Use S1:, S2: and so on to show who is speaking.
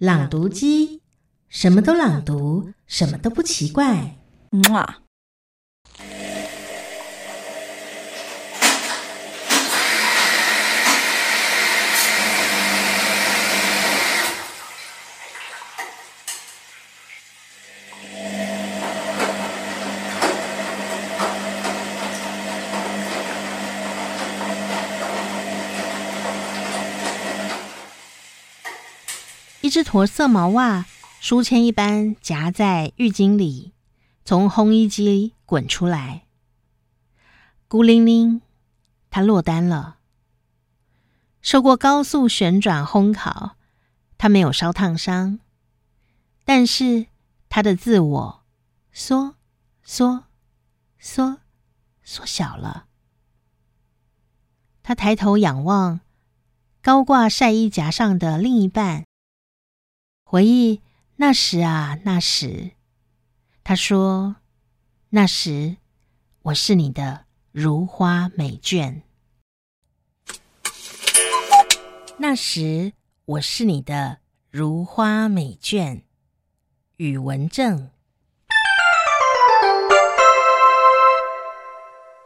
S1: 朗读机，什么都朗读，什么都不奇怪。一只驼色毛袜，书签一般夹在浴巾里，从烘衣机滚出来。孤零零，他落单了。受过高速旋转烘烤，他没有烧烫伤，但是他的自我缩缩缩缩小了。他抬头仰望高挂晒衣夹上的另一半。回忆那时啊，那时，他说：“那时我是你的如花美眷。那时我是你的如花美眷。”宇文正。